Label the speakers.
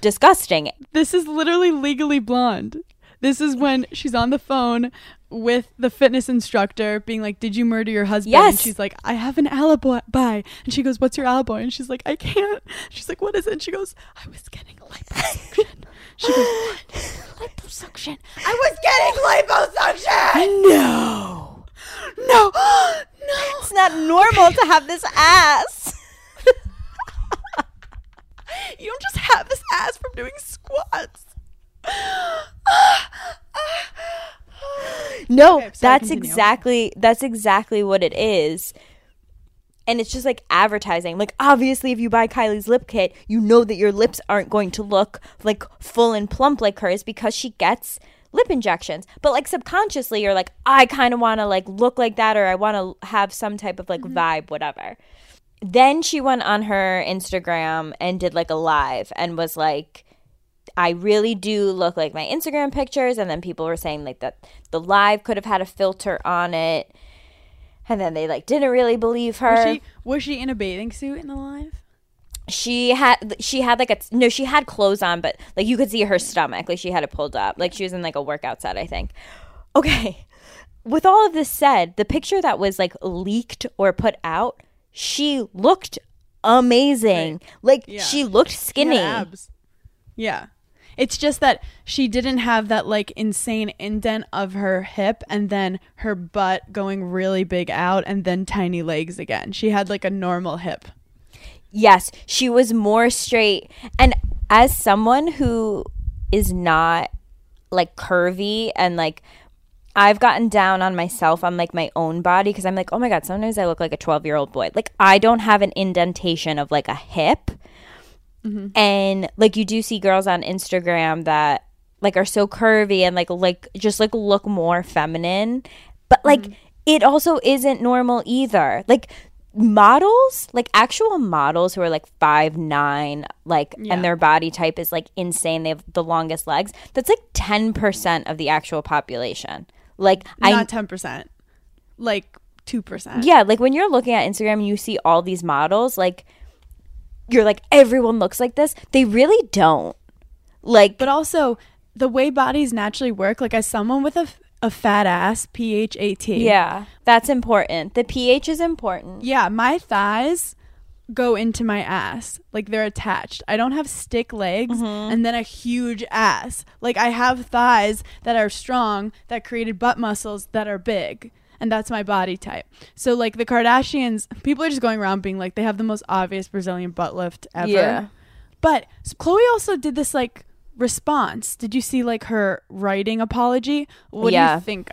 Speaker 1: disgusting.
Speaker 2: This is literally legally blonde. This is when she's on the phone with the fitness instructor being like, Did you murder your husband? And
Speaker 1: Yes.
Speaker 2: she's like, I have an alibi. And she goes, What's your alibi? And she's like, I can't. She's like, What is it? And she goes, I was getting liposuction. she goes, What? Liposuction. I was getting liposuction.
Speaker 1: No.
Speaker 2: No. no.
Speaker 1: It's not normal to have this ass.
Speaker 2: You don't just have this ass from doing squats.
Speaker 1: No,
Speaker 2: Okay, sorry,
Speaker 1: that's
Speaker 2: continue.
Speaker 1: exactly that's exactly what it is. And it's just like advertising. Like obviously if you buy Kylie's lip kit, you know that your lips aren't going to look like full and plump like hers because she gets lip injections. But like subconsciously you're like I kind of want to like look like that or I want to have some type of like mm-hmm. vibe whatever. Then she went on her Instagram and did like a live and was like I really do look like my Instagram pictures. And then people were saying like that the live could have had a filter on it. And then they like didn't really believe her.
Speaker 2: Was she was she in a bathing suit in the live?
Speaker 1: she had she had like a no she had clothes on but like you could see her stomach like she had it pulled up like she was in like a workout set i think okay with all of this said the picture that was like leaked or put out she looked amazing like
Speaker 2: Yeah.
Speaker 1: she looked
Speaker 2: She
Speaker 1: skinny
Speaker 2: abs. Yeah. It's just that she didn't have that like insane indent of her hip and then her butt going really big out and then tiny legs again. She had like a normal hip.
Speaker 1: Yes, she was more straight. And as someone who is not like curvy and like I've gotten down on myself on like my own body because I'm like, oh my God, sometimes I look like a 12 year old boy. Like, I don't have an indentation of like a hip. Mm-hmm. And like, you do see girls on Instagram that like are so curvy and like, like, just like look more feminine. But like, mm-hmm. it also isn't normal either. Like, models like actual models who are like five nine like
Speaker 2: Yeah.
Speaker 1: and their body type is like insane they have the longest legs that's like 10% of the actual population like i
Speaker 2: Not ten percent. Like two percent.
Speaker 1: yeah like when you're looking at instagram and you see all these models like you're like everyone looks like this they really don't like
Speaker 2: But also the way bodies naturally work, like as someone with a a fat ass, P H A T.
Speaker 1: yeah that's important the ph is important
Speaker 2: Yeah, my thighs go into my ass. Like they're attached. I don't have stick legs
Speaker 1: Mm-hmm.
Speaker 2: and then a huge ass. Like I have thighs that are strong that created butt muscles that are big. And that's my body type. So like the Kardashians, people are just going around being like they have the most obvious Brazilian butt lift ever.
Speaker 1: Yeah.
Speaker 2: But Khloé also did this like response. Did you see like her writing apology? What do you think